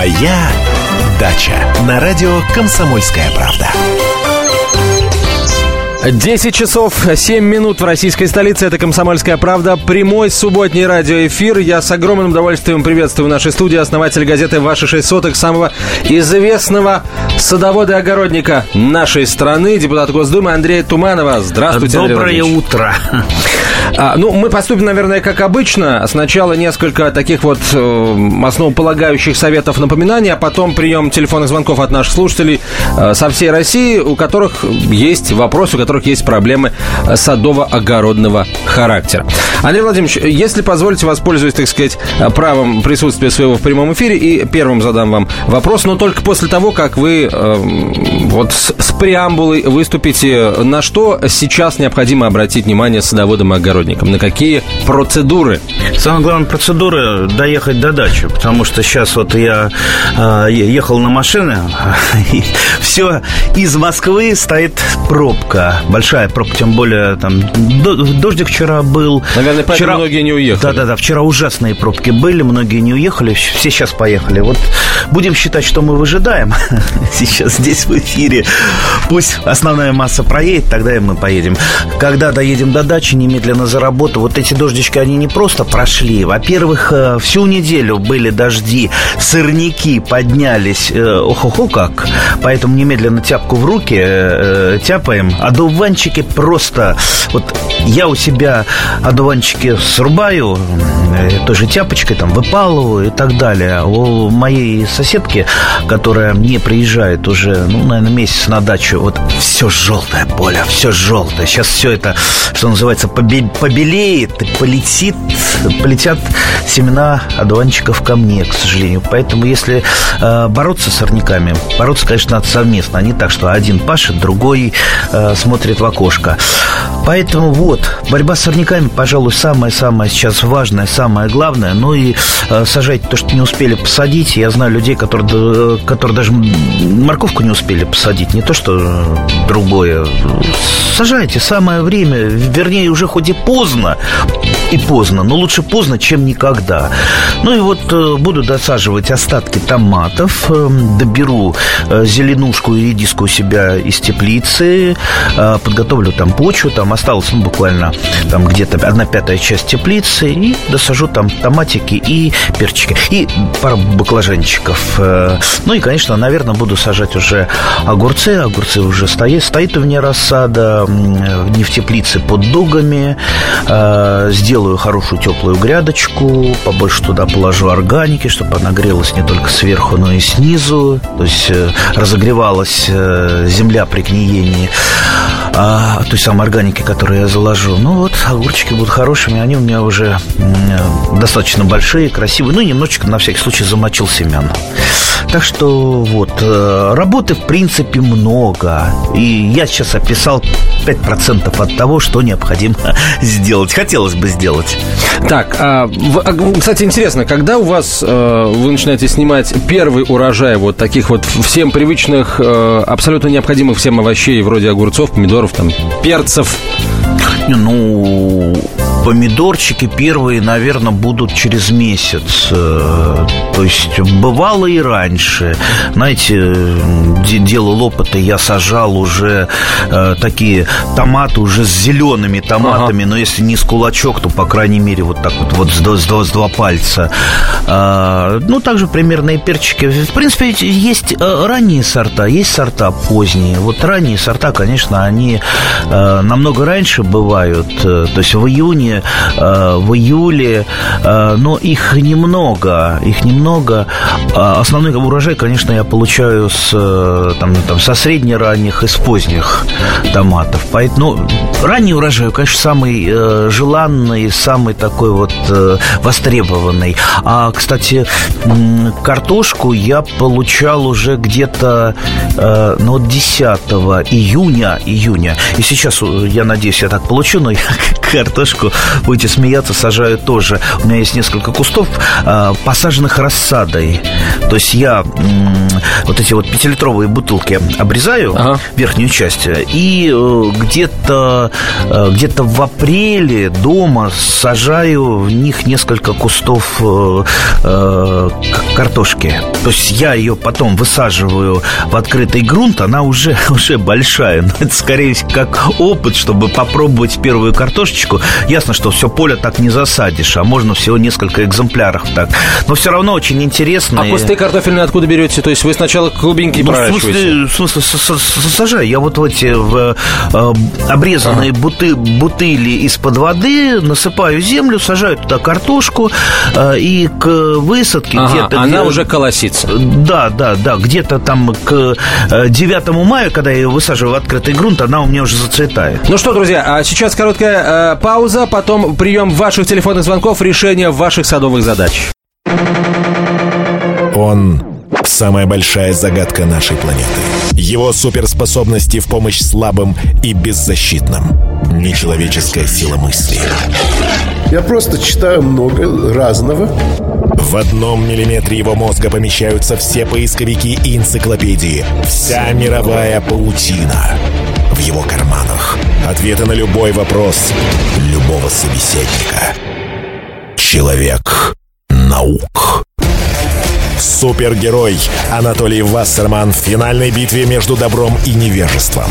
Моя дача на радио Комсомольская правда. 10 часов 7 минут в российской столице. Это «Комсомольская правда». Прямой субботний радиоэфир. Я с огромным удовольствием приветствую в нашей студии основатель газеты «Ваши шесть соток», самого известного садовода и огородника нашей страны, депутат Госдумы Андрея Туманова. Здравствуйте, Доброе утро. А, ну, мы поступим, наверное, как обычно. Сначала несколько таких вот э, основополагающих советов напоминаний, а потом прием телефонных звонков от наших слушателей э, со всей России, у которых есть вопросы, у которых есть проблемы садово-огородного характера. Андрей Владимирович, если позволите, воспользуюсь, так сказать, правом присутствия своего в прямом эфире и первым задам вам вопрос, но только после того, как вы э, вот с, с преамбулой выступите, на что сейчас необходимо обратить внимание садоводам и огородникам, на какие процедуры? Самая главная процедура – доехать до дачи, потому что сейчас вот я э, ехал на машине, и все, из Москвы стоит пробка, большая пробка, тем более там дождик вчера был. Наверное, вчера... многие не уехали. Да-да-да, вчера ужасные пробки были, многие не уехали, все сейчас поехали. Вот будем считать, что мы выжидаем сейчас здесь в эфире. Пусть основная масса проедет, тогда и мы поедем. Когда доедем до дачи, немедленно за работу. Вот эти дождички, они не просто прошли. Во-первых, э, всю неделю были дожди, сырники поднялись. Ох-охо как. Поэтому немедленно тяпку в руки э, тяпаем. Одуванчики просто... Вот я у себя одуванчики срубаю, э, той же тяпочкой там выпалываю и так далее. У моей соседки, которая не приезжает уже, ну, наверное, месяц на дачу, вот все желтое поле, все желтое. Сейчас все это, что называется, побелеет, полетит, полетят семена одуванчиков ко мне, к сожалению. Поэтому, если э, бороться с сорняками, бороться, конечно, надо совместно, а не так, что один пашет, другой э, смотрит в окошко. Поэтому вот, борьба с сорняками, пожалуй, самое-самое сейчас важное, самое главное. Ну и э, сажать то, что не успели посадить. Я знаю людей, которые, которые даже морковку не успели посадить, не то что другое. Сажайте, самое время, вернее, уже хоть и поздно, и поздно, но лучше поздно, чем никогда. Ну и вот э, буду досаживать остатки томатов, э, доберу э, зеленушку и редиску у себя из теплицы, э, подготовлю там почву, там осталось ну, буквально там где-то одна пятая часть теплицы и досажу там томатики и перчики. И пару баклажанчиков. Ну и, конечно, наверное, буду сажать уже огурцы. Огурцы уже стоят. Стоит у меня рассада не в теплице под дугами. Э, сделаю хорошую теплую грядочку. Побольше туда положу органики, чтобы она грелась не только сверху, но и снизу. То есть э, разогревалась земля при гниении а, той самой органики, которую я заложу. Ну вот, огурчики будут хорошими, они у меня уже достаточно большие, красивые. Ну, немножечко, на всякий случай, замочил семян. Так что вот, э, работы в принципе много. И я сейчас описал 5% от того, что необходимо сделать. Хотелось бы сделать. Так, а, а кстати, интересно, когда у вас э, вы начинаете снимать первый урожай вот таких вот всем привычных, э, абсолютно необходимых всем овощей, вроде огурцов, помидоров, там, перцев? Ну, помидорчики первые, наверное, будут через месяц. Э, то есть бывало и раньше. Знаете, делал опыты, я сажал уже э, такие томаты уже с зелеными томатами, ага. но если не с кулачок, то, по крайней мере, вот так вот, вот с, два, с, два, с два пальца. Э, ну, также примерно и перчики. В принципе, есть э, ранние сорта, есть сорта поздние. Вот ранние сорта, конечно, они э, намного раньше бывают. Э, то есть в июне июне, э, в июле, э, но их немного, их немного. А основной урожай, конечно, я получаю с, э, там, там, со средне-ранних и с поздних томатов. Поэтому ну, ранний урожай, конечно, самый желанный, самый такой вот востребованный. А, кстати, картошку я получал уже где-то ну, 10 июня, июня. И сейчас, я надеюсь, я так получу, но я картошку будете смеяться, сажаю тоже. У меня есть несколько кустов, а, посаженных рассадой. То есть я вот эти вот пятилитровые бутылки обрезаю, ага. верхнюю часть, и э, где-то э, где-то в апреле дома сажаю в них несколько кустов э, картошки. То есть я ее потом высаживаю в открытый грунт, она уже, уже большая. Но это скорее как опыт, чтобы попробовать первую картошечку. Ясно, что все поле так не засадишь, а можно всего несколько экземпляров так. Но все равно очень интересно. А кусты картофельные откуда берете? То есть вы сначала клубеньки ну, проращиваете? В смысле, в смысле сажаю. Я вот в эти в, э, обрезанные ага. буты, бутыли из-под воды насыпаю землю, сажаю туда картошку э, и к высадке ага, где-то... Она где, уже колосится. Да, да, да. Где-то там к 9 э, мая, когда я ее высаживаю в открытый грунт, она у меня уже зацветает. Ну что, друзья, а сейчас короткая э, пауза, потом прием ваших телефонных звонков, решение ваших садовых задач. Он самая большая загадка нашей планеты. Его суперспособности в помощь слабым и беззащитным. Нечеловеческая сила мысли. Я просто читаю много разного. В одном миллиметре его мозга помещаются все поисковики и энциклопедии. Вся мировая паутина. В его карманах ответы на любой вопрос любого собеседника. Человек наук. Супергерой Анатолий Вассерман в финальной битве между добром и невежеством.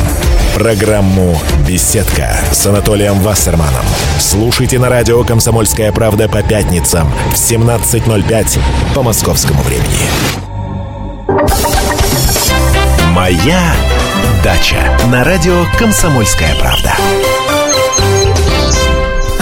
Программу «Беседка» с Анатолием Вассерманом. Слушайте на радио «Комсомольская правда» по пятницам в 17.05 по московскому времени. «Моя дача» на радио «Комсомольская правда».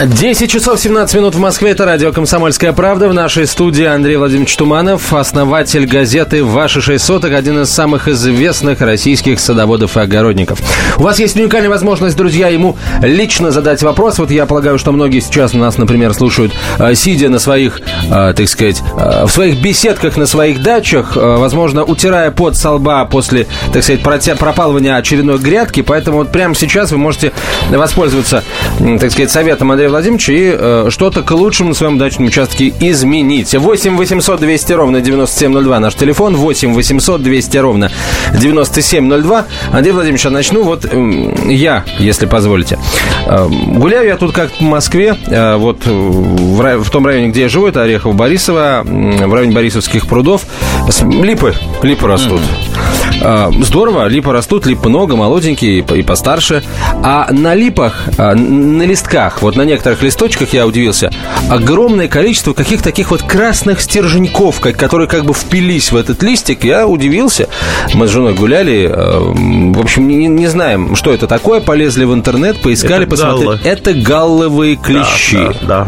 10 часов 17 минут в Москве. Это радио «Комсомольская правда». В нашей студии Андрей Владимирович Туманов, основатель газеты «Ваши шесть соток», один из самых известных российских садоводов и огородников. У вас есть уникальная возможность, друзья, ему лично задать вопрос. Вот я полагаю, что многие сейчас нас, например, слушают, э, сидя на своих, э, так сказать, э, в своих беседках на своих дачах, возможно, утирая под со лба после, так сказать, пропалывания очередной грядки. Поэтому вот прямо сейчас вы можете воспользоваться, так сказать, советом Андрея Андрея Владимировича и э, что-то к лучшему на своем дачном участке изменить. 8 800 200 ровно 9702 наш телефон. 8 800 200 ровно 9702. Андрей Владимирович, я начну. Вот э, я, если позволите. Э, гуляю я тут как в Москве, э, вот в, в том районе, где я живу, это Орехово-Борисово, в районе Борисовских прудов. Липы, липы растут. Mm-hmm. Здорово, липы растут, лип много, молоденькие и постарше. А на липах, а, на листках, вот на некоторых листочках я удивился, огромное количество каких-то таких вот красных стерженьков, которые как бы впились в этот листик. Я удивился. Мы с женой гуляли, а, в общем, не, не знаем, что это такое. Полезли в интернет, поискали, это посмотрели. Галлы. Это галловые клещи. Да, да,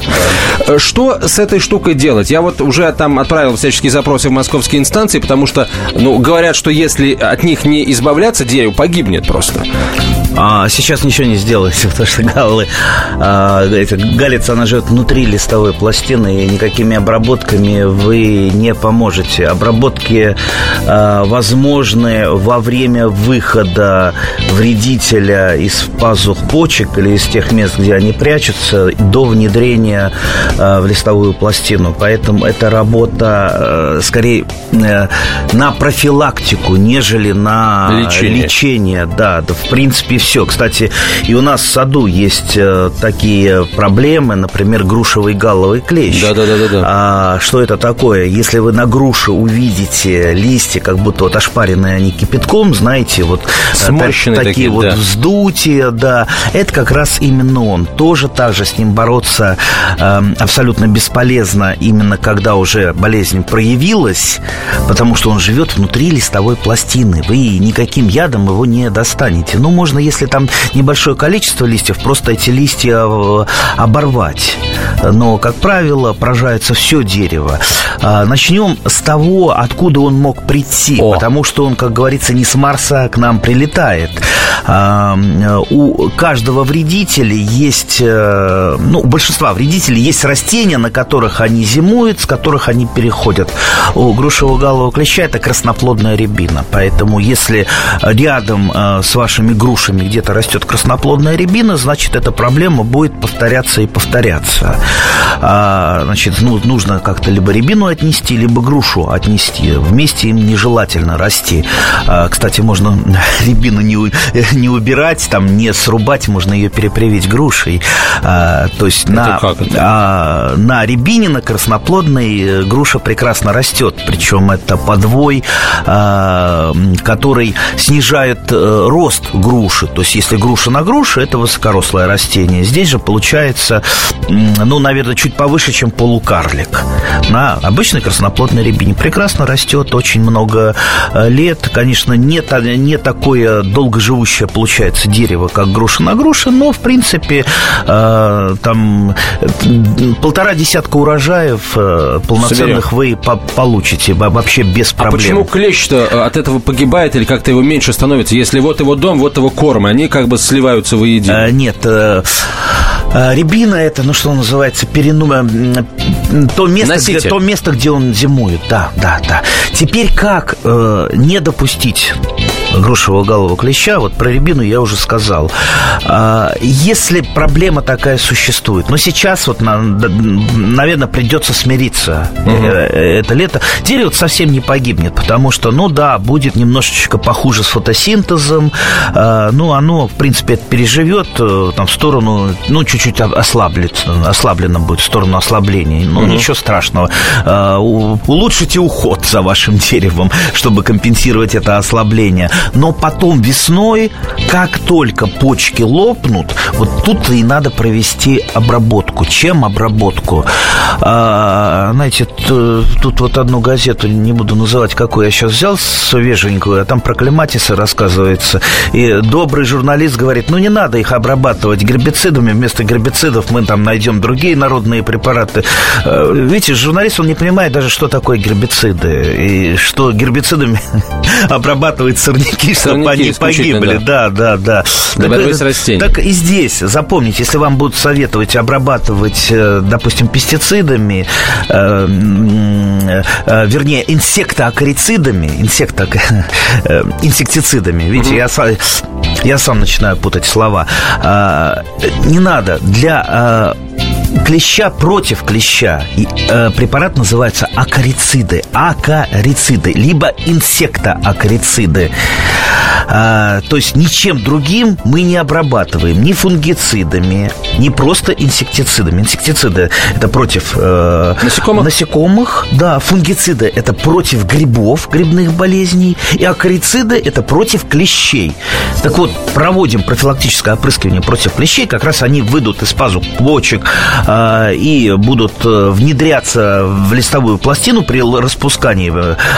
да. Что с этой штукой делать? Я вот уже там отправил всяческие запросы в московские инстанции, потому что, ну, говорят, что если от них не избавляться, дерево погибнет просто. А, сейчас ничего не сделаете, потому что галлы, а, эта галица, она живет внутри листовой пластины, и никакими обработками вы не поможете. Обработки а, возможны во время выхода вредителя из пазух почек или из тех мест, где они прячутся, до внедрения а, в листовую пластину. Поэтому эта работа а, скорее а, на профилактику, нежели на лечение. лечение. Да, да, в принципе, все. Кстати, и у нас в саду есть э, такие проблемы, например, грушевый галловый клещ. Да, да, да, да. да. А, что это такое? Если вы на груше увидите листья, как будто вот ошпаренные они кипятком, знаете, вот э, Сморщенные такие, такие вот да. вздутия, да, это как раз именно он. Тоже так же с ним бороться э, абсолютно бесполезно, именно когда уже болезнь проявилась, потому что он живет внутри листовой пластины. Вы никаким ядом его не достанете. Ну, можно, если там небольшое количество листьев, просто эти листья э, оборвать. Но, как правило, поражается все дерево. А, начнем с того, откуда он мог прийти, О. потому что он, как говорится, не с Марса к нам прилетает. А, у каждого вредителя есть, э, ну, у большинства вредителей есть растения, на которых они зимуют, с которых они переходят. У грушевого галового клеща это красноплодная рябина. Поэтому, если рядом э, с вашими грушами пестицидами где-то растет красноплодная рябина, значит, эта проблема будет повторяться и повторяться. А, значит, ну, нужно как-то либо рябину отнести, либо грушу отнести. Вместе им нежелательно расти. А, кстати, можно рябину не, не убирать, там, не срубать, можно ее перепривить грушей. А, то есть это на, как это? А, на рябине, на красноплодной э, груша прекрасно растет. Причем это подвой, а, который снижает э, рост груши. То есть, если груша на груше, это высокорослое растение. Здесь же получается, ну, наверное, чуть повыше, чем полукарлик. На обычной красноплодной рябине прекрасно растет, очень много э, лет. Конечно, не, не такое долгоживущее получается дерево, как груша на груше, но, в принципе, э, там полтора десятка урожаев полноценных Соберем. вы получите вообще без а проблем. А почему клещ-то от этого погибает или как-то его меньше становится, если вот его дом, вот его корм, они как бы сливаются воедино? А, нет, а, рябина это, ну что называется, перенум... то место, где, то место, где он зимует, да, да, да. Теперь как э, не допустить грушевого голового клеща, вот про рябину я уже сказал. А, если проблема такая существует, но сейчас вот, наверное, придется смириться угу. это лето, дерево совсем не погибнет, потому что, ну да, будет немножечко похуже с фотосинтезом, а, ну, оно, в принципе, это переживет э, там в сторону, ну, чуть-чуть ослаблет, ослаблено будет, в сторону ослабления, ну, угу. ничего страшного. А, улучшите уход за вашим деревом, чтобы компенсировать это ослабление но потом весной, как только почки лопнут, вот тут и надо провести обработку. Чем обработку? А, знаете, тут вот одну газету, не буду называть, какую я сейчас взял, свеженькую, а там про клематисы рассказывается. И добрый журналист говорит, ну не надо их обрабатывать гербицидами, вместо гербицидов мы там найдем другие народные препараты. А, видите, журналист, он не понимает даже, что такое гербициды, и что гербицидами обрабатывает сорняки чтобы они погибли. Да, да, да. Борьбы с растениями. Так и здесь, запомните, если вам будут советовать обрабатывать, э, допустим, пестицидами, э, э, вернее, инсектоакарицидами, инсекто, инсектицидами, видите, я, я сам начинаю путать слова. Не надо. Для клеща против клеща э, препарат называется акарициды. Акарициды, либо инсектоакарициды. А, то есть ничем другим мы не обрабатываем, ни фунгицидами, ни просто инсектицидами. Инсектициды это против э, насекомых? насекомых, да, фунгициды это против грибов, грибных болезней, и акарициды это против клещей. Так вот, проводим профилактическое опрыскивание против клещей, как раз они выйдут из пазух почек э, и будут э, внедряться в листовую пластину при распускании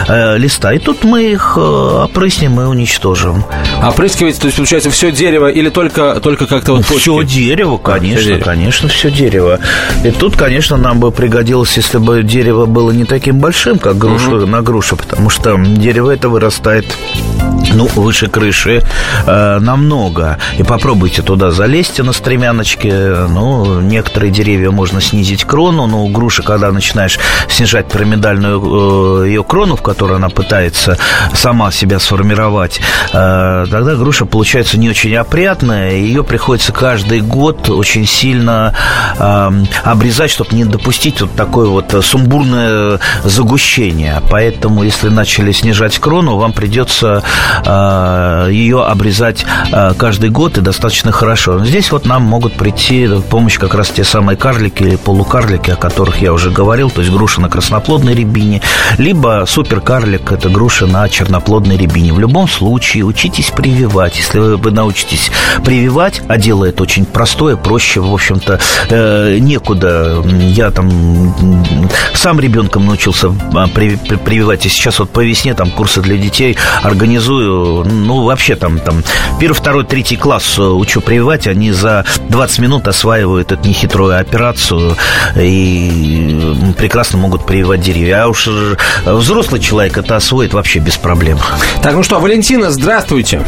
э, листа. И тут мы их э, опрыснем и уничтожим. Опрыскивается, то есть, получается, все дерево или только, только как-то вот? Все дерево, конечно, все дерево. конечно, все дерево. И тут, конечно, нам бы пригодилось, если бы дерево было не таким большим, как груша угу. на груше, потому что дерево это вырастает ну, выше крыши э, намного. И попробуйте туда залезть на стремяночке. Ну, некоторые деревья можно снизить крону, но у груши, когда начинаешь снижать пирамидальную э, ее крону, в которой она пытается сама себя сформировать, э, тогда груша получается не очень опрятная. Ее приходится каждый год очень сильно э, обрезать, чтобы не допустить вот такое вот сумбурное загущение. Поэтому, если начали снижать крону, вам придется Э, ее обрезать э, каждый год и достаточно хорошо. Здесь вот нам могут прийти в помощь как раз те самые карлики или полукарлики, о которых я уже говорил, то есть груша на красноплодной рябине, либо суперкарлик – это груша на черноплодной рябине. В любом случае учитесь прививать. Если вы научитесь прививать, а дело это очень простое, проще, в общем-то, э, некуда. Я там сам ребенком научился прививать, и сейчас вот по весне там курсы для детей организую ну, вообще там, там первый, второй, третий класс э, учу прививать, они за 20 минут осваивают эту нехитрую операцию и прекрасно могут прививать деревья. А уж э, взрослый человек это освоит вообще без проблем. Так, ну что, Валентина, здравствуйте.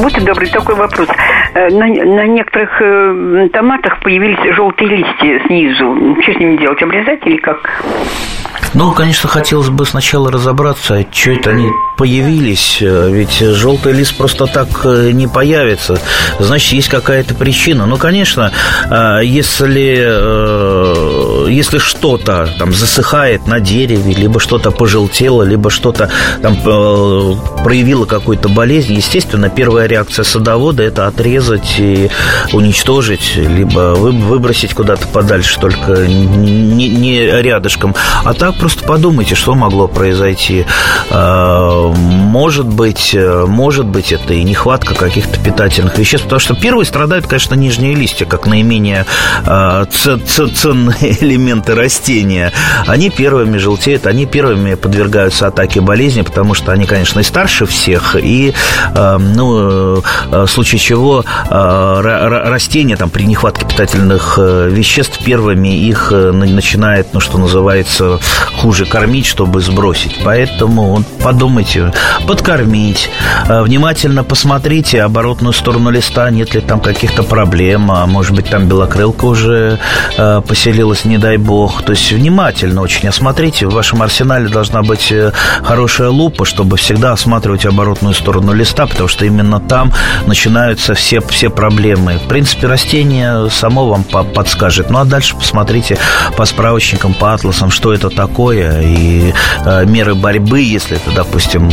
Будьте добры, такой вопрос. Э, на, на некоторых томатах появились желтые листья снизу. Что с ними делать? Обрезать или как? Ну, конечно, хотелось бы сначала разобраться, что это они появились, ведь желтый лист просто так э, не появится, значит, есть какая-то причина. Ну, конечно, э, если, э, если что-то там засыхает на дереве, либо что-то пожелтело, либо что-то там проявило какую-то болезнь, естественно, первая реакция садовода – это отрезать и уничтожить, либо выбросить куда-то подальше, только не, не рядышком. А так просто подумайте, что могло произойти может быть, э, может быть, это и нехватка каких-то питательных веществ, потому что первые страдают, конечно, нижние листья, как наименее э, ценные элементы растения. Они первыми желтеют, они первыми подвергаются атаке болезни, потому что они, конечно, и старше всех, и, э, ну, в случае чего растения там при нехватке питательных веществ первыми их начинает, ну, что называется, хуже кормить, чтобы сбросить. Поэтому подумайте, подкормить. Э, внимательно посмотрите оборотную сторону листа, нет ли там каких-то проблем. А может быть, там белокрылка уже э, поселилась, не дай бог. То есть внимательно очень осмотрите. В вашем арсенале должна быть э, хорошая лупа, чтобы всегда осматривать оборотную сторону листа, потому что именно там начинаются все, все проблемы. В принципе, растение само вам подскажет. Ну, а дальше посмотрите по справочникам, по атласам, что это такое, и меры борьбы, если это, допустим,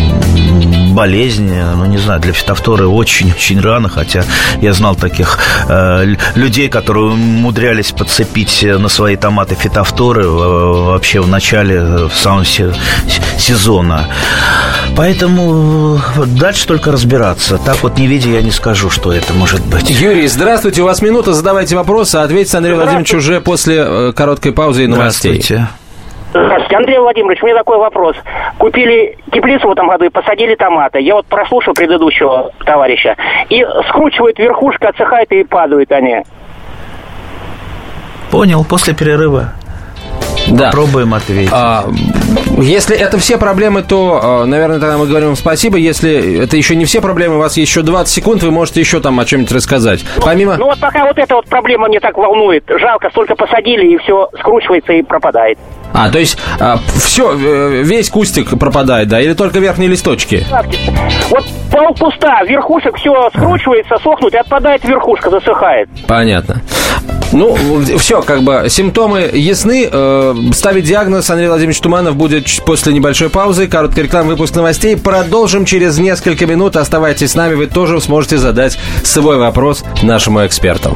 болезнь, ну, не знаю, для фитофторы очень-очень рано, хотя я знал таких э, людей, которые умудрялись подцепить на свои томаты фитофторы вообще в начале, в самом сезона. Поэтому дальше только разбираться. Так вот, не видя, я не скажу, что это может быть. Юрий, здравствуйте, у вас минута, задавайте вопросы, а ответьте Андрей Владимирович уже после э, короткой паузы и новостей. Здравствуйте. Здравствуйте, Андрей Владимирович, у меня такой вопрос. Купили теплицу в этом году и посадили томаты. Я вот прослушал предыдущего товарища. И скручивает верхушка, отсыхает и падают они. Понял, после перерыва. Да. Попробуем ответить. А, если это все проблемы, то, а, наверное, тогда мы говорим спасибо. Если это еще не все проблемы, у вас еще 20 секунд, вы можете еще там о чем-нибудь рассказать. Ну, Помимо... Ну вот пока вот эта вот проблема мне так волнует. Жалко, столько посадили, и все скручивается и пропадает. А, то есть а, все, э, весь кустик пропадает, да? Или только верхние листочки? Вот пол пуста, верхушек все скручивается, сохнут, и отпадает верхушка, засыхает. Понятно. Ну, все, как бы симптомы ясны. Э, ставить диагноз Андрей Владимирович Туманов будет после небольшой паузы. Короткий реклам, выпуск новостей. Продолжим через несколько минут. Оставайтесь с нами, вы тоже сможете задать свой вопрос нашему эксперту.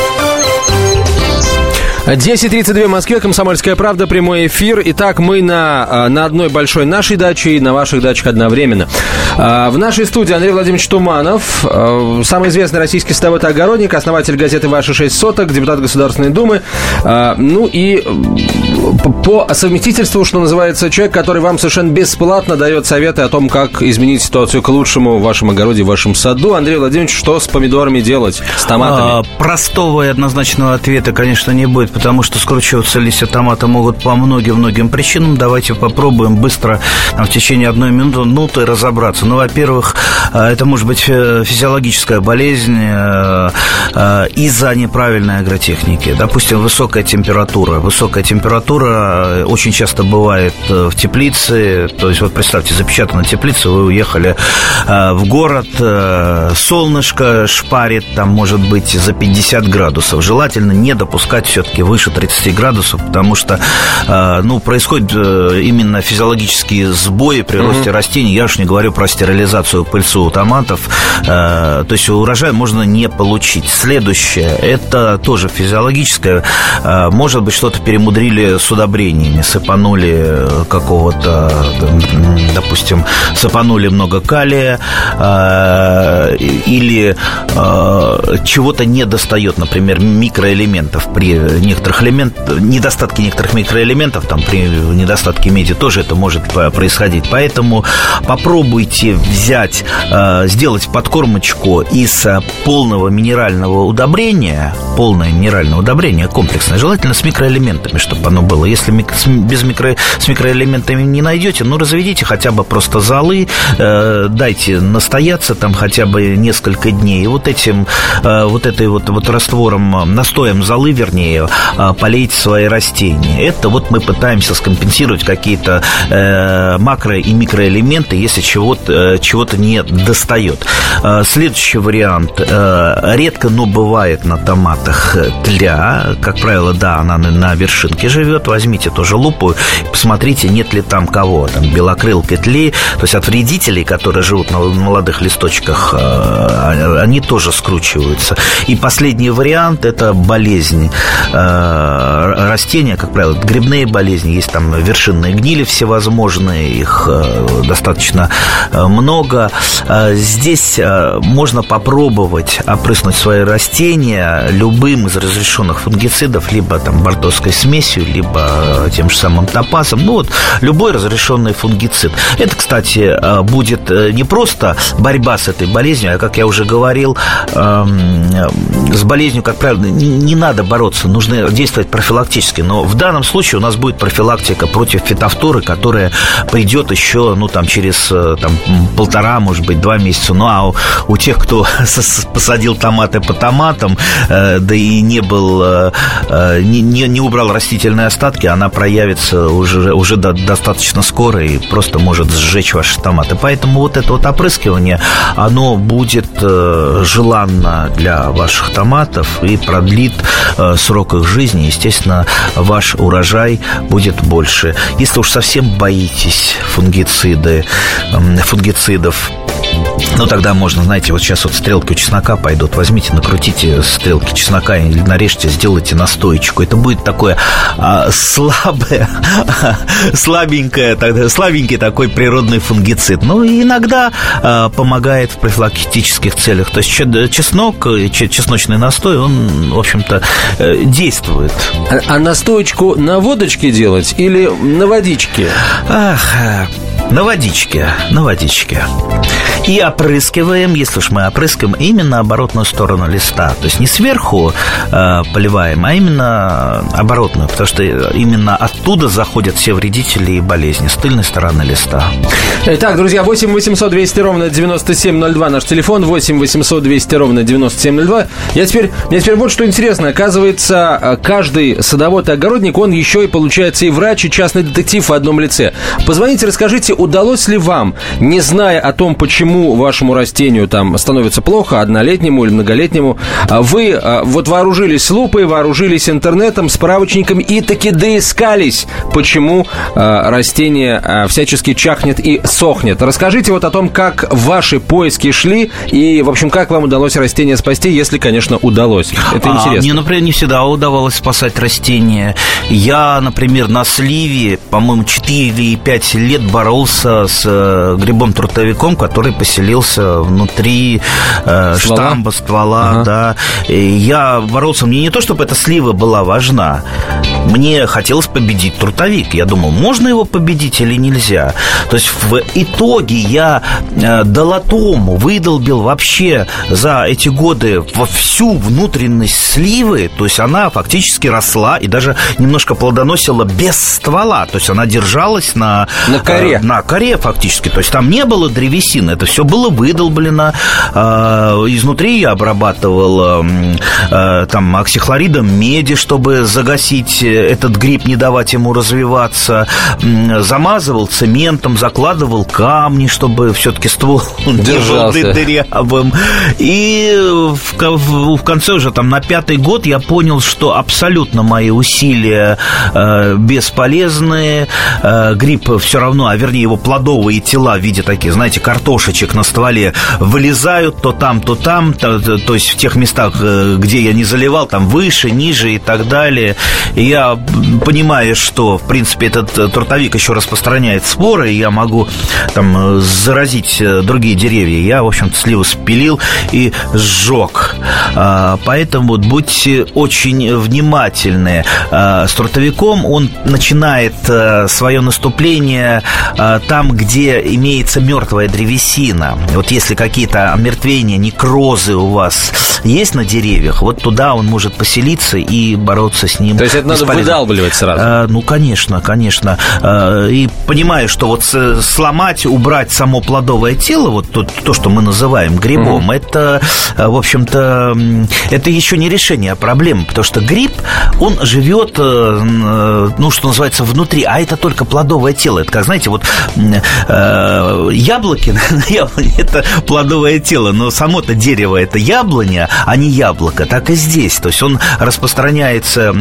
10.32 в Москве, Комсомольская правда, прямой эфир. Итак, мы на, а, на одной большой нашей даче и на ваших дачах одновременно. А, в нашей студии Андрей Владимирович Туманов, а, самый известный российский садовод огородник, основатель газеты «Ваши шесть соток», депутат Государственной Думы. Ну и по совместительству, что называется, человек, который вам совершенно бесплатно дает советы о том, как изменить ситуацию к лучшему в вашем огороде, в вашем саду. Андрей Владимирович, что с помидорами делать, с томатами? А, простого и однозначного ответа, конечно, не будет, потому что скручиваться листья томата могут по многим-многим причинам. Давайте попробуем быстро в течение одной минуты разобраться. Ну, во-первых, а, это может быть э, физиологическая болезнь э, э, из-за неправильной агротехники. Допустим, высокая температура. Высокая температура очень часто бывает в теплице. То есть, вот представьте, запечатана теплица, вы уехали в город, солнышко шпарит, там может быть за 50 градусов. Желательно не допускать все-таки выше 30 градусов, потому что э, ну, происходят э, именно физиологические сбои при росте mm-hmm. растений. Я уж не говорю про стерилизацию пыльцу у томатов, то есть урожай можно не получить. Следующее, это тоже физиологическое, может быть, что-то перемудрили с удобрениями, сыпанули какого-то, допустим, сыпанули много калия, или чего-то не достает, например, микроэлементов при некоторых элементах, недостатке некоторых микроэлементов, там при недостатке меди тоже это может происходить. Поэтому попробуйте взять, э, сделать подкормочку из э, полного минерального удобрения, полное минеральное удобрение, комплексное, желательно с микроэлементами, чтобы оно было. Если без микро, с микроэлементами не найдете, ну, разведите хотя бы просто золы, э, дайте настояться там хотя бы несколько дней. И вот этим, вот этой вот, вот раствором, настоем золы, вернее, полейте свои растения. Это вот мы пытаемся скомпенсировать какие-то э, макро- и микроэлементы, если чего-то, э, чего-то не достает. Э, следующий вариант. Э, редко, но бывает на томатах тля. Как правило, да, она на, на вершинке живет. Возьмите тоже лупу, посмотрите, нет ли там кого. Там белокрылка тли. То есть от вредителей, которые живут на молодых листочках, э, они тоже скручиваются. И последний вариант – это болезнь э, растения, как правило, грибные болезни. Есть там вершинные гнили всевозможные, их э, достаточно много. Здесь можно попробовать опрыснуть свои растения любым из разрешенных фунгицидов, либо там бортовской смесью, либо тем же самым топазом. Ну вот, любой разрешенный фунгицид. Это, кстати, будет не просто борьба с этой болезнью, а, как я уже говорил, эм, с болезнью, как правило, не надо бороться, нужно действовать профилактически. Но в данном случае у нас будет профилактика против фитофторы, которая придет еще, ну, там, через э, там, полтора, может быть, два месяца. Ну, а у, у тех, кто посадил томаты по томатам, э, да и не был, э, э, не, не, не убрал растительные остатки, она проявится уже, уже до, достаточно скоро и просто может сжечь ваши томаты. Поэтому вот это вот опрыскивание, оно будет э, желанно для ваших томатов и продлит э, срок их жизни. Естественно, ваш урожай будет больше. Если уж совсем боитесь фунгициды, фунгицидов, ну, тогда можно, знаете, вот сейчас вот стрелки у чеснока пойдут. Возьмите, накрутите стрелки чеснока или нарежьте, сделайте настоечку. Это будет такое а, слабое, слабенькое, тогда, слабенький такой природный фунгицид. Ну, и иногда а, помогает в профилактических целях. То есть чеснок, чесночный настой, он, в общем-то, э, действует. А, а настоечку на водочке делать или на водичке? Ах, на водичке, на водичке. И опрыскиваем, если уж мы опрыскиваем, именно оборотную сторону листа. То есть не сверху э, поливаем, а именно оборотную, потому что именно оттуда заходят все вредители и болезни, с тыльной стороны листа. Итак, друзья, 8 800 200 ровно 9702 наш телефон, 8 800 200 ровно 9702. Я теперь, мне теперь вот что интересно. Оказывается, э, каждый садовод и огородник, он еще и получается и врач, и частный детектив в одном лице. Позвоните, расскажите, удалось ли вам, не зная о том, почему вашему растению там становится плохо, однолетнему или многолетнему, а вы а, вот вооружились лупой, вооружились интернетом, справочниками и таки доискались, почему а, растение всячески чахнет и сохнет. Расскажите вот о том, как ваши поиски шли и, в общем, как вам удалось растение спасти, если, конечно, удалось. Это а, интересно. Мне, например, не всегда удавалось спасать растения. Я, например, на сливе, по-моему, 4 или 5 лет боролся боролся с э, грибом-трутовиком, который поселился внутри э, штамба, ствола, ага. да. И я боролся, мне не то, чтобы эта слива была важна, мне хотелось победить трутовик. Я думал, можно его победить или нельзя. То есть в итоге я э, долотом выдолбил вообще за эти годы во всю внутренность сливы, то есть она фактически росла и даже немножко плодоносила без ствола, то есть она держалась на, на коре. Э, на коре фактически. То есть там не было древесины, это все было выдолблено. Э, изнутри я обрабатывал э, э, там оксихлоридом меди, чтобы загасить этот гриб, не давать ему развиваться. Замазывал цементом, закладывал камни, чтобы все-таки ствол Держался. не был дырявым. И в конце уже там на пятый год я понял, что абсолютно мои усилия э, бесполезны. Э, гриб все равно, а вернее его плодовые тела в виде таких, знаете, картошечек веточек на стволе вылезают то там, то там, то, то есть в тех местах, э, где я не заливал, там выше, ниже и так далее. И я понимаю, что, в принципе, этот трутовик еще распространяет споры, и я могу там заразить другие деревья. Я, в общем-то, сливу спилил и сжег. А, поэтому вот будьте очень внимательны. С трутовиком он начинает э, свое наступление э, там, где имеется мертвая древесина. Вот если какие-то омертвения, некрозы у вас есть на деревьях, вот туда он может поселиться и бороться с ним. То есть это надо выдалбливать сразу? А, ну, конечно, конечно. А, и понимаю, что вот сломать, убрать само плодовое тело, вот то, то что мы называем грибом, угу. это, в общем-то, это еще не решение проблемы, потому что гриб, он живет, ну, что называется, внутри, а это только плодовое тело. Это как, знаете, вот э, яблоки, это плодовое тело, но само-то дерево это яблоня, а не яблоко. Так и здесь. То есть он распространяется,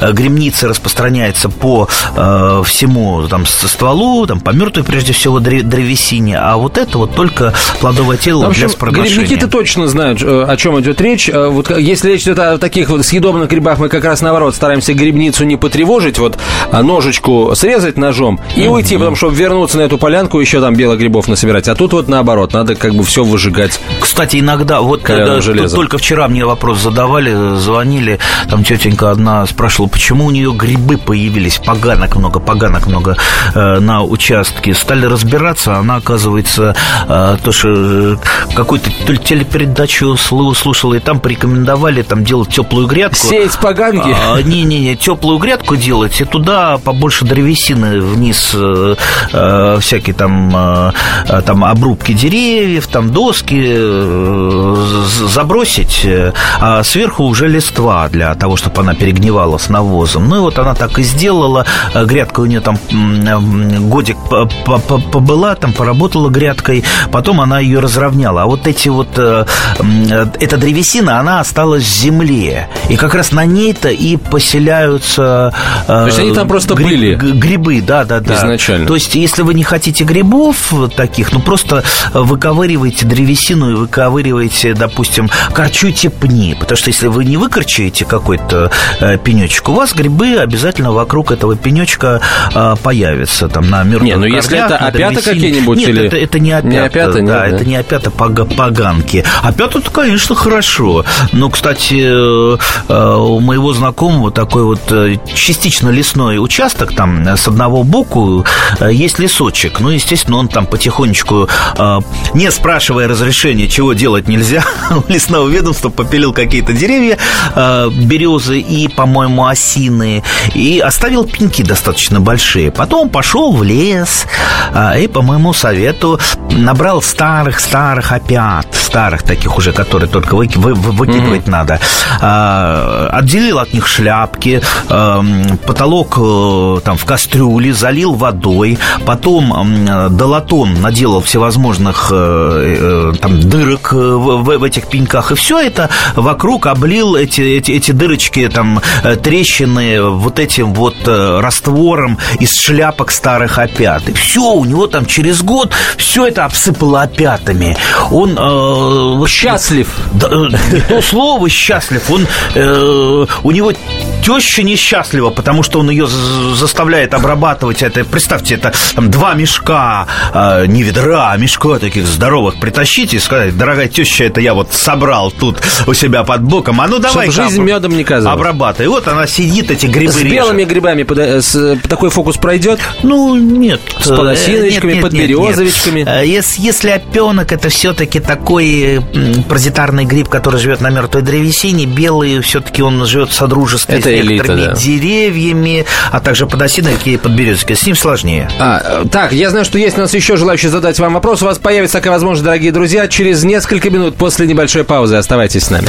э, гремница распространяется по э, всему там, стволу, там, по мертвой, прежде всего, древесине, а вот это вот только плодовое тело в общем, для спорношения. Грибники-то точно знают, э, о чем идет речь. Э, вот если речь идет о таких вот съедобных грибах, мы как раз наоборот стараемся грибницу не потревожить, вот ножичку срезать ножом и mm-hmm. уйти, потому что вернуться на эту полянку еще там белых грибов насобирать. А тут вот наоборот, надо как бы все выжигать. Кстати, иногда, вот когда только вчера мне вопрос задавали, звонили, там тетенька одна спрашивала, почему у нее грибы появились, поганок много, поганок много э, на участке. Стали разбираться, она, оказывается, э, то, что э, какую-то телепередачу слушала, и там порекомендовали там делать теплую грядку. Сеять поганки? А, не-не-не, теплую грядку делать, и туда побольше древесины вниз э, э, всякие там, э, э там обрубки деревьев, там доски э, забросить, э, а сверху уже листва для того, чтобы она перегнивала с навозом. Ну и вот она так и сделала. Э, грядка у нее там годик побыла, там поработала грядкой, потом она ее разровняла. А вот эти вот, эта древесина, она осталась в земле. И как раз на ней-то и поселяются... То есть они там просто гриб, были? Грибы, да, да, да. Изначально. То есть, если вы не хотите грибов таких, ну, просто выковыриваете древесину и выковыриваете, допустим, корчуйте пни. Потому что если вы не выкорчуете какой-то э, пенечек, у вас грибы обязательно вокруг этого пенечка э, появятся, там, на мертвых Не, ну, если это опята какие-нибудь Нет, или... это, это не опята. Не опята, да, нет, да, это не опята поганки. Опята, это, конечно, хорошо. Но, кстати, э, у моего знакомого такой вот частично лесной участок, там, с одного боку есть лесочек. Ну, естественно, он там потихонечку, не спрашивая разрешения, чего делать нельзя, у лесного ведомства попилил какие-то деревья, березы и, по-моему, осины, и оставил пеньки достаточно большие. Потом пошел в лес и, по моему совету, набрал старых-старых опят, старых таких уже, которые только вы, вы, выкидывать mm-hmm. надо, отделил от них шляпки, потолок э, там в кастрюле, залил водой, потом долотон наделал всевозможных э, э, там дырок в, в этих пеньках, и все это вокруг облил эти, эти, эти дырочки, там трещины вот этим вот раствором из шляпок старых опят. И все, у него там через год все это обсыпало опятами. Он э, счастлив. Да, то слово счастлив. Он, э, у него теща несчастлива, потому что он ее заставляет обрабатывать это. Представьте, это там, два мешка, э, не ведра, а мешка таких здоровых притащить и сказать, дорогая теща, это я вот собрал тут у себя под боком, а ну давай жизнь медом не казалась. Обрабатай. И вот она сидит, эти грибы С режет. белыми грибами под, э, с, такой фокус пройдет? Ну, нет. С подосиновичками, нет, под березовичками? Нет, нет. Если, если опенок это все-таки такой паразитарный гриб, который живет на мертвой древесине, белый все-таки он живет в содружестве это с некоторыми элита, да. деревьями, а также подосиновики и подберезки. С ним сложнее. А, так, я знаю, что есть у нас еще желающие задать вам вопрос. Вас появится такая возможность, дорогие друзья, через несколько минут после небольшой паузы. Оставайтесь с нами.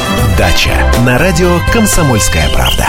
дача» на радио «Комсомольская правда».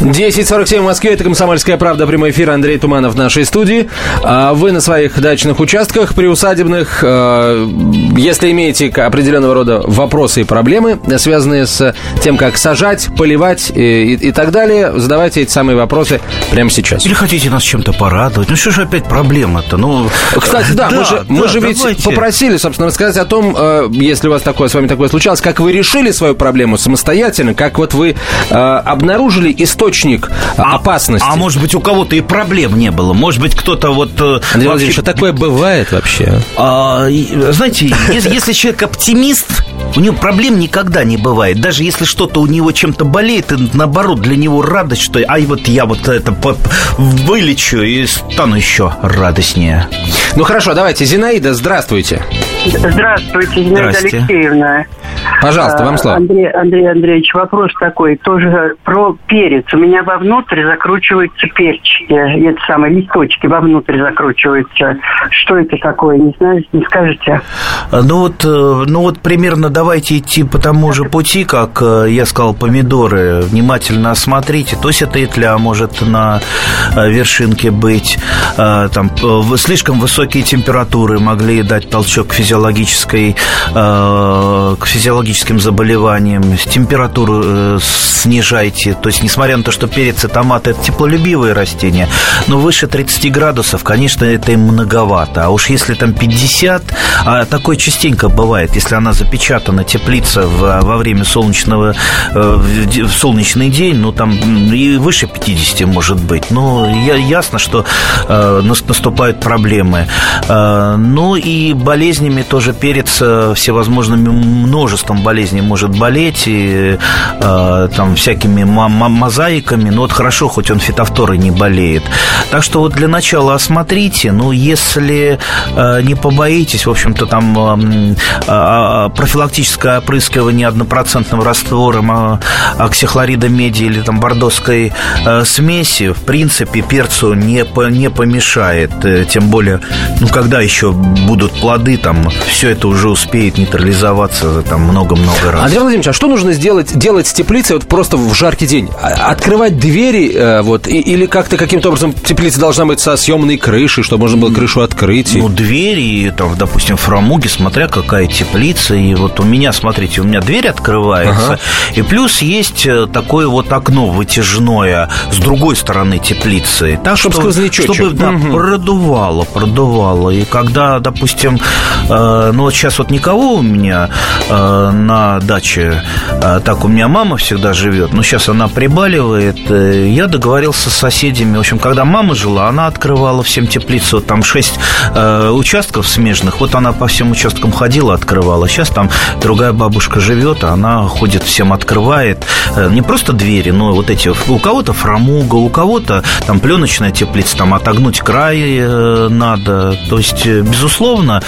10.47 в Москве, это «Комсомольская правда», прямой эфир, Андрей Туманов в нашей студии. А Вы на своих дачных участках, приусадебных, э, если имеете определенного рода вопросы и проблемы, связанные с тем, как сажать, поливать и, и, и так далее, задавайте эти самые вопросы прямо сейчас. Или хотите нас чем-то порадовать? Ну что же опять проблема-то? Ну, Кстати, да, мы же, мы же ведь попросили, собственно, рассказать о том, э, если у вас такое, с вами такое случалось, как вы решили свою проблему самостоятельно, как вот вы э, обнаружили источник опасности. А может быть, у кого-то и проблем не было. Может быть, кто-то вот... э, Андрей вообще- Владимирович, а такое бывает вообще? А, знаете, если, если человек оптимист, у него проблем никогда не бывает. Даже если что-то у него чем-то болеет, и наоборот, для него радость, что ай, вот я вот это вылечу и стану еще радостнее. Ну хорошо, давайте, Зинаида, здравствуйте. Здравствуйте, Зинаида Здрасте. Алексеевна. Пожалуйста, вам А, слово. Андрей, Андрей Андреевич, вопрос такой, тоже про перец. У меня вовнутрь закручиваются перчики, это самые листочки вовнутрь закручиваются. Что это такое, не знаю, не скажете? Ну вот, э, ну вот примерно давайте идти по тому же пути, как э, я сказал, помидоры. Внимательно осмотрите. То есть это итля может на э, вершинке быть. Там слишком высокие температуры могли дать толчок к физиологической, э, к физиологическим заболеваниям. Температуру э, снижайте. То есть, несмотря на то, что перец и томаты это теплолюбивые растения, но выше 30 градусов, конечно, это им многовато. А уж если там 50, а такое частенько бывает, если она запечатана, теплица во время солнечного, э, в солнечный день, ну там и выше 50 может быть. Но ясно, что нас- наступают проблемы. Ну и болезнями тоже перец э, всевозможными множеством болезней может болеть, и э, там всякими мозаиками, но вот хорошо, хоть он фитофторой не болеет. Так что вот для начала осмотрите, ну, если э, не побоитесь, в общем-то, там м, а, а, профилактическое опрыскивание однопроцентным раствором а, оксихлорида меди или там бордоской э, смеси, в принципе, перцу не, не помешает. Э, Тем более, ну, когда еще будут плоды, там, все это уже успеет нейтрализоваться там много-много раз. Андрей Владимирович, а что нужно сделать, делать с теплицей вот просто в жаркий день? А- Открывать двери э, вот, и- или как-то каким-то образом теплица должна быть со съемной крышей, чтобы можно было крышу открыть? и- Ну, двери, там, допустим, фрамуги, смотря какая теплица. И вот у меня, смотрите, у меня дверь открывается. И плюс есть э, такое вот окно вытяжное с другой стороны теплицы. Так, Чтоб что- сквознячочек. Чтобы, да, Мгм. продувало, продувало. И когда, допустим, э, ну, вот сейчас вот никого у меня э, на даче, э, так у меня мама всегда живет, но сейчас она прибаливает. э, я договорился с соседями. В общем, когда мама жила, она открывала всем теплицу. Вот там шесть э, участков смежных. Вот она по всем участкам ходила, открывала. Сейчас там другая бабушка живет, а она ходит, всем открывает. Э, не просто двери, но вот эти... У кого-то фрамуга, у кого-то там пленочная теплица, там отогнуть край надо. То есть, безусловно,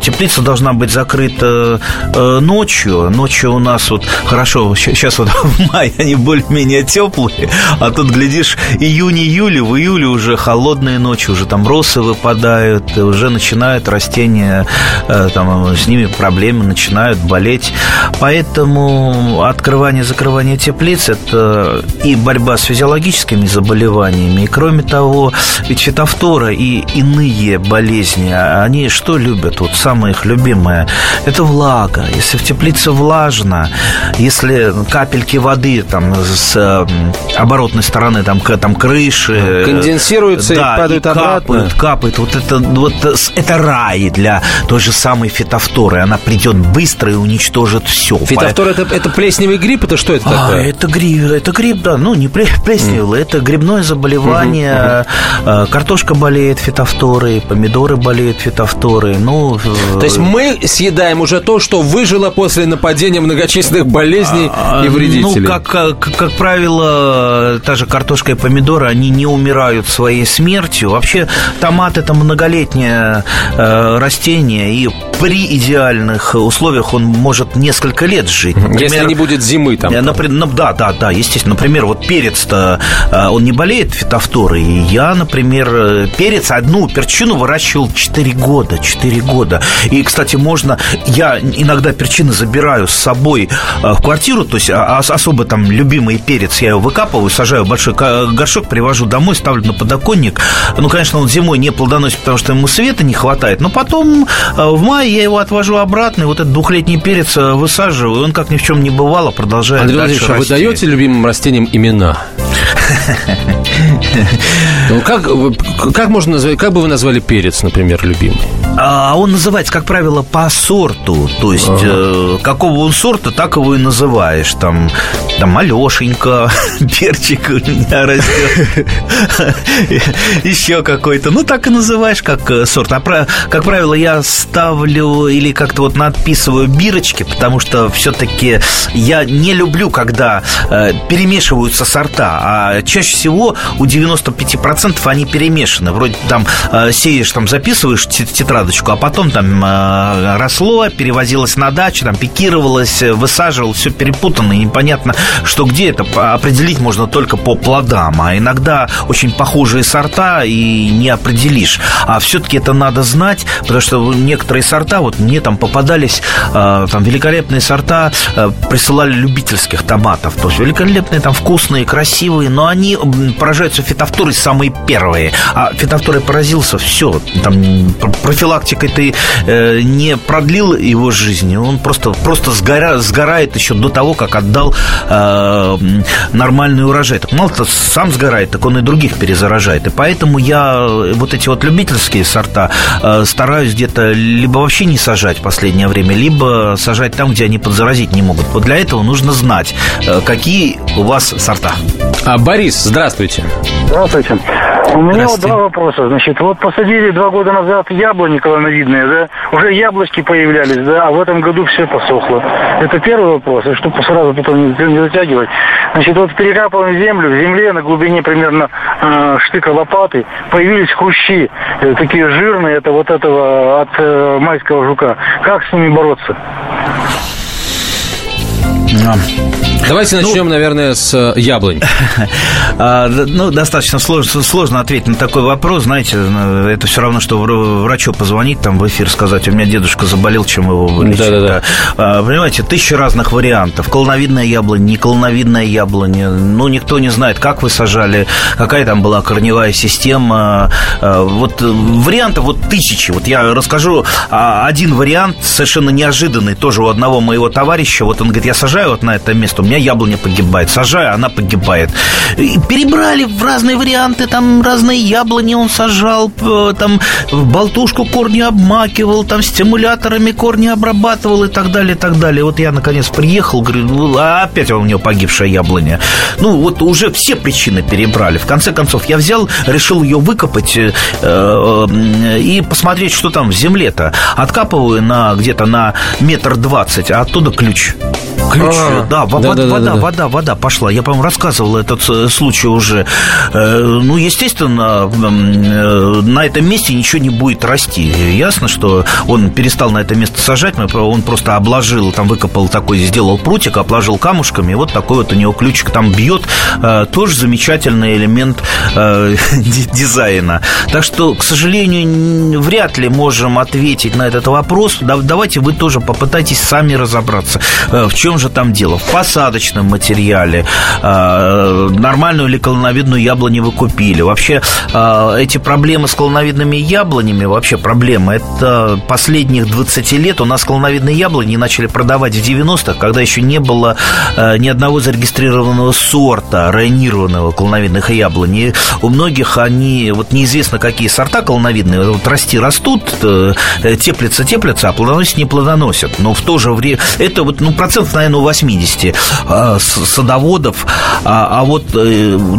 теплица должна быть закрыта э, ночью. Ночью у нас вот хорошо, сейчас вот в мае они более-менее теплые, а тут, глядишь, июнь-июль, в июле уже холодные ночи, уже там росы выпадают, уже начинают растения, э, там с ними проблемы, начинают болеть. Поэтому открывание-закрывание теплиц – это и борьба с физиологическими заболеваниями, и кроме того, ведь фитофтора и иные болезни, они что любят? Вот самое их любимое – это влага. Если в теплице влажно, если капельки воды там с э, оборотной стороны там, к- там крыши Конденсируются и да, падают обратно. капают, капает. Вот это, вот это рай для той же самой фитофторы. Она придет быстро и уничтожит все. Фитофтор это, это плесневый грипп, это что это А, такое? это гриб, это гриб, да, ну не пле- плесневый, это грибное заболевание. Э, Картошка болеет фитофторой, помидоры болеют фитофторой. Ну, э, То есть мы съедаем уже то, что выжило после нападения многочисленных болезней и вредителей. Ну, как, как, как правило, та же картошка и помидоры, они не умирают своей смертью. Вообще, томат – это многолетнее э, растение, и при идеальных условиях он может несколько лет жить. Если не будет зимы там. Э, напри- ну, да, да, да, естественно. Например, вот перец-то, э, он не болеет фитофторой. Я, например, э, перец, одну перчину выращивал 4 года, 4 года. И, кстати, можно... Я иногда перчины забираю с собой э, в квартиру, то есть а- ос- особо там любимый перец, я его выкапываю, сажаю в большой горшок, привожу домой, ставлю на подоконник. Ну, конечно, он зимой не плодоносит, потому что ему света не хватает, но потом э, в мае я его отвожу обратно, и вот этот двухлетний перец э, высаживаю, и он как ни в чем не бывало, продолжает Андрей дальше Владимирович, а вы даете любимым растениям имена? Ну, как, как можно назвать, как бы вы назвали перец, например, любимый? А он называется, как правило, по сорту. То есть, э, какого он сорта, так его и называешь. Там, там Алешенька, перчик у меня растет. Еще какой-то. Ну, так и называешь, как э, сорт. А, про- как правило, я ставлю или как-то вот надписываю бирочки, потому что все-таки я не люблю, когда э, перемешиваются сорта. А чаще всего у 95% они перемешаны. Вроде там э, сеешь, там записываешь те- тетрадочку, а потом там э, росло, перевозилось на дачу, там пикировалось, э, высаживалось, все перепутано, и непонятно, что где это. Определить можно только по плодам, а иногда очень похожие сорта и не определишь. А все-таки это надо знать, потому что некоторые сорта, вот мне там попадались там великолепные сорта, присылали любительских томатов, то есть великолепные, там вкусные, красивые, но они поражаются фитофторой самые первые. А фитофторой поразился, все, там пр- профилактикой ты э, не продлил его жизнь, он просто, просто сгора- сгорает еще до того, как отдал э, нормальный урожай. Так мало то сам сгорает, так он и других перезаражает. И поэтому я э, вот эти вот любительские сорта э, стараюсь где-то либо вообще не сажать в последнее время, либо сажать там, где они подзаразить не могут. Вот для этого нужно знать, э, какие у вас сорта. А, Борис, здравствуйте. Здравствуйте. У меня вот два вопроса. Значит, вот посадили два года назад яблони колоновидные, да, уже яблочки появлялись, да, а в этом году все посохло. Это первый вопрос, и чтобы сразу потом не, не затягивать. Значит, вот перекапываем землю, в земле на глубине примерно э, штыка лопаты появились хрущи, э, такие жирные, это вот этого от э, майского жука. Как с ними бороться? Давайте начнем, наверное, с э, яблонь. А, Ну, достаточно сложно, сложно ответить на такой вопрос. Знаете, ну, это все равно, что вр- врачу позвонить там в эфир, сказать, у меня дедушка заболел, чем его вылечить. Да-да-да. А, Понимаете, тысяча разных вариантов. Колоновидная яблоня, не колоновидная яблоня. Ну, никто не знает, как вы сажали, какая там была корневая система. А, Вот э, вариантов вот тысячи. Вот я расскажу один вариант, совершенно неожиданный, тоже у одного моего товарища. Вот он говорит, я сажаю вот на это место, у меня яблоня погибает. Сажаю, она погибает. И перебрали в разные варианты, там разные яблони он сажал, там болтушку корни обмакивал, там стимуляторами корни обрабатывал и так далее, и так далее. Вот я, наконец, приехал, говорю, ну, а опять у него погибшая яблоня. Ну, вот уже все причины перебрали. В конце концов, я взял, решил ее выкопать э, э, и посмотреть, что там в земле-то. Откапываю на где-то на метр двадцать, а оттуда ключ. Ключ, А, да, во- да-да-да-да. вода, вода, вода пошла. Я, по-моему, рассказывал этот э, случай уже. Э, Ну, естественно, э, на этом месте ничего не будет расти. Ясно, что он перестал на это место сажать, он просто обложил, там выкопал такой, сделал прутик, обложил камушками, и вот такой вот у него ключик там бьет. Тоже замечательный элемент ди- дизайна. Так что, к сожалению, вряд ли можем ответить на этот вопрос. Да- Давайте вы тоже попытайтесь сами разобраться, в чем же там дело. В посадочном материале, э, нормальную или колоновидную яблоню вы купили. Вообще, э, эти проблемы с колоновидными яблонями, вообще проблемы, это последних 20 лет у нас колоновидные яблони начали продавать в 90-х, когда еще не было э, ни одного зарегистрированного сорта районированного колоновидных яблонь. И у многих они, вот неизвестно какие сорта колоновидные, вот расти растут, э, теплятся, теплятся, а плодоносить не плодоносят. Но в то же время, это вот, ну, наверное, у 80 э, с- садоводов, а, а вот, э, в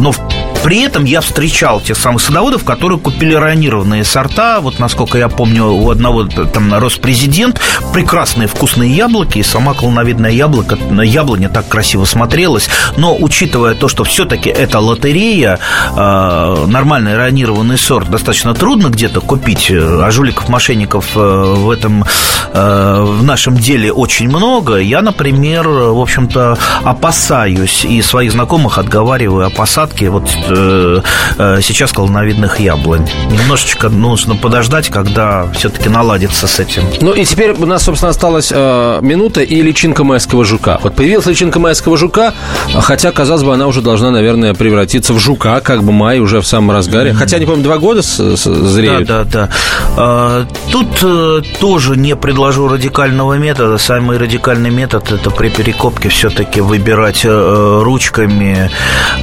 При этом я встречал тех самых садоводов, которые купили районированные сорта. Вот, насколько я помню, у одного там рос президент, прекрасные вкусные яблоки, и сама клоновидная яблоко, яблоня так красиво смотрелась. Но, учитывая то, что все-таки это лотерея, э, нормальный районированный сорт достаточно трудно где-то купить, а жуликов, мошенников э, в этом, э, в нашем деле очень много. Я, например, в общем-то, опасаюсь и своих знакомых отговариваю о посадке вот э, э, сейчас колоновидных яблонь. Немножечко нужно подождать, когда все-таки наладится с этим. Ну и теперь у нас, собственно, осталась э, минута и личинка майского жука. Вот появилась личинка майского жука, хотя, казалось бы, она уже должна, наверное, превратиться в жука, как бы май уже в самом разгаре. Mm-hmm. Хотя, не помню, два года с, с, зреют. Да, да, да. А, тут э, тоже не предложу радикального метода. Самый радикальный метод – это при перекопке все-таки выбирать э, ручками.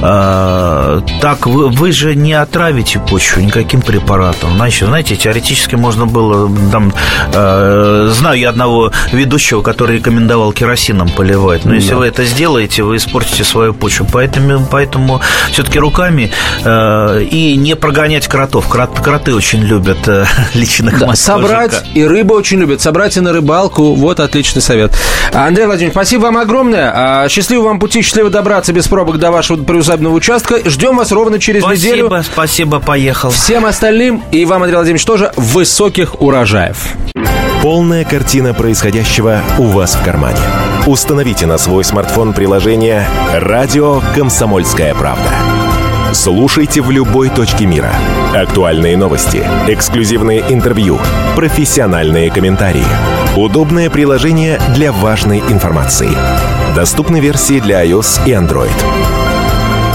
А, так, вы, вы же не отравите почву никаким препаратом. Значит, знаете, теоретически можно было, там, э, знаю я одного ведущего, который рекомендовал керосином поливать. Но да. если вы это сделаете, вы испортите свою почву. Поэтому, поэтому все-таки руками э, и не прогонять кротов. Крот, кроты очень любят э, личных да, Собрать, жука. и рыба очень любит. Собрать и на рыбалку. Вот отличный совет. Андрей Владимирович, спасибо вам огромное. А, счастливого вам пути, счастливо добраться без пробок до вашего приусадебного участка. Ждем вас ровно через спасибо, неделю. Спасибо, спасибо, поехал. Всем остальным и вам, Андрей Владимирович, тоже высоких урожаев. Полная картина происходящего у вас в кармане. Установите на свой смартфон приложение «Радио Комсомольская правда». Слушайте в любой точке мира. Актуальные новости, эксклюзивные интервью, профессиональные комментарии. Удобное приложение для важной информации. Доступны версии для iOS и Android.